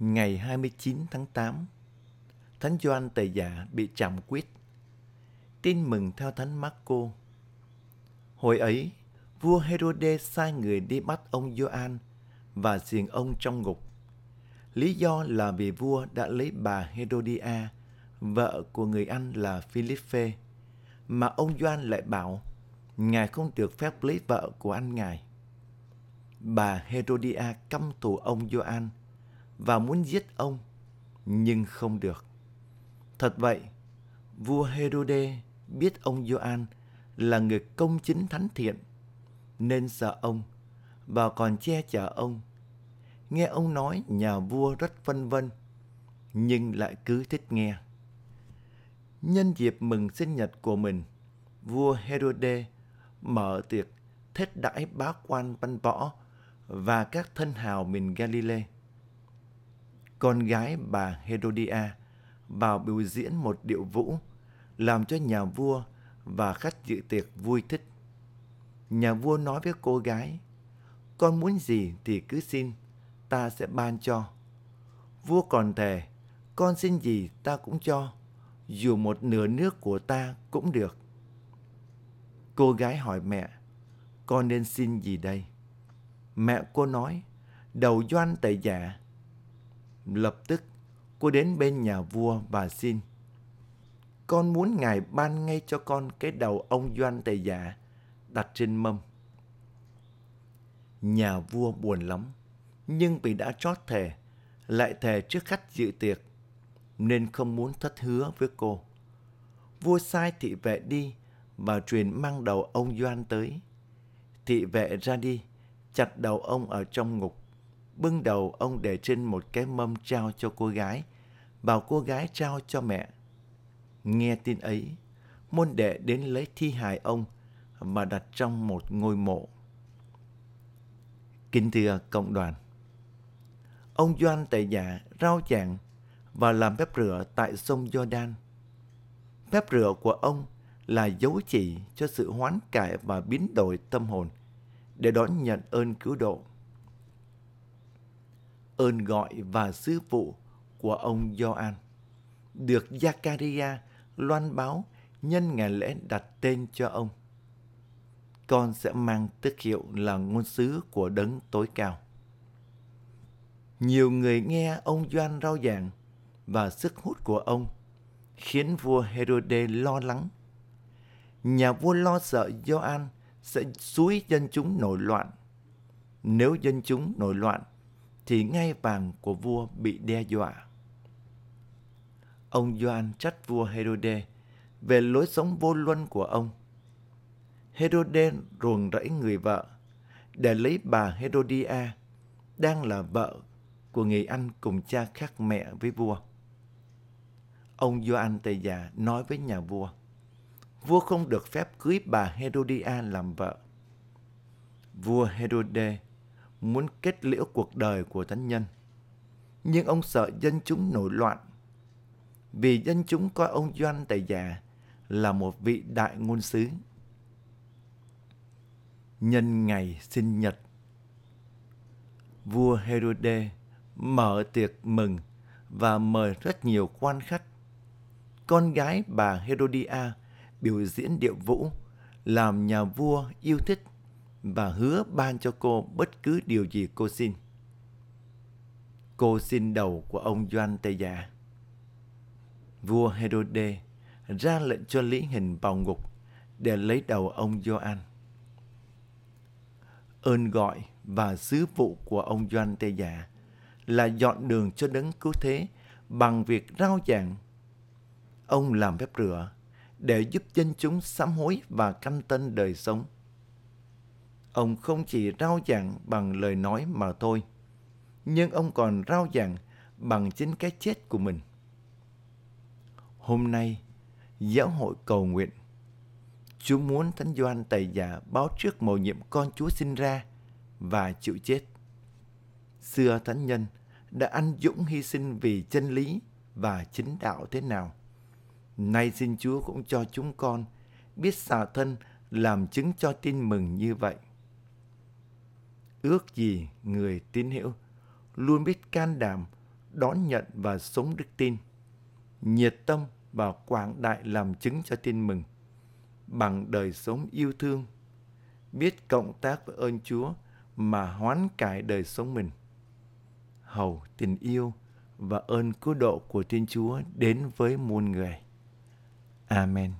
Ngày 29 tháng 8, Thánh Gioan tề Giả bị chạm quyết. Tin mừng theo Thánh Marco. Hồi ấy, vua Herode sai người đi bắt ông Gioan và giềng ông trong ngục. Lý do là vì vua đã lấy bà Herodia, vợ của người anh là Philippe, mà ông Gioan lại bảo ngài không được phép lấy vợ của anh ngài. Bà Herodia căm thù ông Gioan và muốn giết ông, nhưng không được. Thật vậy, vua Herode biết ông Gioan là người công chính thánh thiện, nên sợ ông và còn che chở ông. Nghe ông nói nhà vua rất vân vân, nhưng lại cứ thích nghe. Nhân dịp mừng sinh nhật của mình, vua Herode mở tiệc thết đãi bá quan văn võ và các thân hào miền Galilee con gái bà Herodia vào biểu diễn một điệu vũ, làm cho nhà vua và khách dự tiệc vui thích. Nhà vua nói với cô gái, con muốn gì thì cứ xin, ta sẽ ban cho. Vua còn thề, con xin gì ta cũng cho, dù một nửa nước của ta cũng được. Cô gái hỏi mẹ, con nên xin gì đây? Mẹ cô nói, đầu doan tẩy giả, Lập tức, cô đến bên nhà vua và xin. Con muốn ngài ban ngay cho con cái đầu ông Doan Tề Giả đặt trên mâm. Nhà vua buồn lắm, nhưng vì đã trót thề, lại thề trước khách dự tiệc, nên không muốn thất hứa với cô. Vua sai thị vệ đi và truyền mang đầu ông Doan tới. Thị vệ ra đi, chặt đầu ông ở trong ngục bưng đầu ông để trên một cái mâm trao cho cô gái, bảo cô gái trao cho mẹ. Nghe tin ấy, môn đệ đến lấy thi hài ông và đặt trong một ngôi mộ. Kính thưa cộng đoàn, ông Doan tại nhà rao chàng và làm phép rửa tại sông Jordan. Phép rửa của ông là dấu chỉ cho sự hoán cải và biến đổi tâm hồn để đón nhận ơn cứu độ ơn gọi và sứ vụ của ông Gioan được Zakaria loan báo nhân ngày lễ đặt tên cho ông. Con sẽ mang tước hiệu là ngôn sứ của đấng tối cao. Nhiều người nghe ông Gioan rao giảng và sức hút của ông khiến vua Herode lo lắng. Nhà vua lo sợ Gioan sẽ xúi dân chúng nổi loạn. Nếu dân chúng nổi loạn thì ngai vàng của vua bị đe dọa. Ông Gioan trách vua Herode về lối sống vô luân của ông. Herode ruồng rẫy người vợ để lấy bà Herodia, đang là vợ của người anh cùng cha khác mẹ với vua. Ông Gioan Tây Già nói với nhà vua, vua không được phép cưới bà Herodia làm vợ. Vua Herode muốn kết liễu cuộc đời của thánh nhân. Nhưng ông sợ dân chúng nổi loạn. Vì dân chúng coi ông Doan tài Giả là một vị đại ngôn sứ. Nhân ngày sinh nhật, vua Herode mở tiệc mừng và mời rất nhiều quan khách. Con gái bà Herodia biểu diễn điệu vũ làm nhà vua yêu thích và hứa ban cho cô bất cứ điều gì cô xin. Cô xin đầu của ông Doan Tây Giả. Vua Herode ra lệnh cho lý hình vào ngục để lấy đầu ông Gioan. Ơn gọi và sứ vụ của ông Doan Tây Giả là dọn đường cho đấng cứu thế bằng việc rao giảng. Ông làm phép rửa để giúp dân chúng sám hối và canh tân đời sống. Ông không chỉ rao giảng bằng lời nói mà thôi, nhưng ông còn rao giảng bằng chính cái chết của mình. Hôm nay, giáo hội cầu nguyện. Chúa muốn Thánh Gioan Tẩy Giả báo trước mầu nhiệm con Chúa sinh ra và chịu chết. Xưa Thánh Nhân đã anh dũng hy sinh vì chân lý và chính đạo thế nào. Nay xin Chúa cũng cho chúng con biết xả thân làm chứng cho tin mừng như vậy ước gì người tín hữu luôn biết can đảm đón nhận và sống đức tin, nhiệt tâm và quảng đại làm chứng cho tin mừng bằng đời sống yêu thương, biết cộng tác với ơn Chúa mà hoán cải đời sống mình. Hầu tình yêu và ơn cứu độ của Thiên Chúa đến với muôn người. Amen.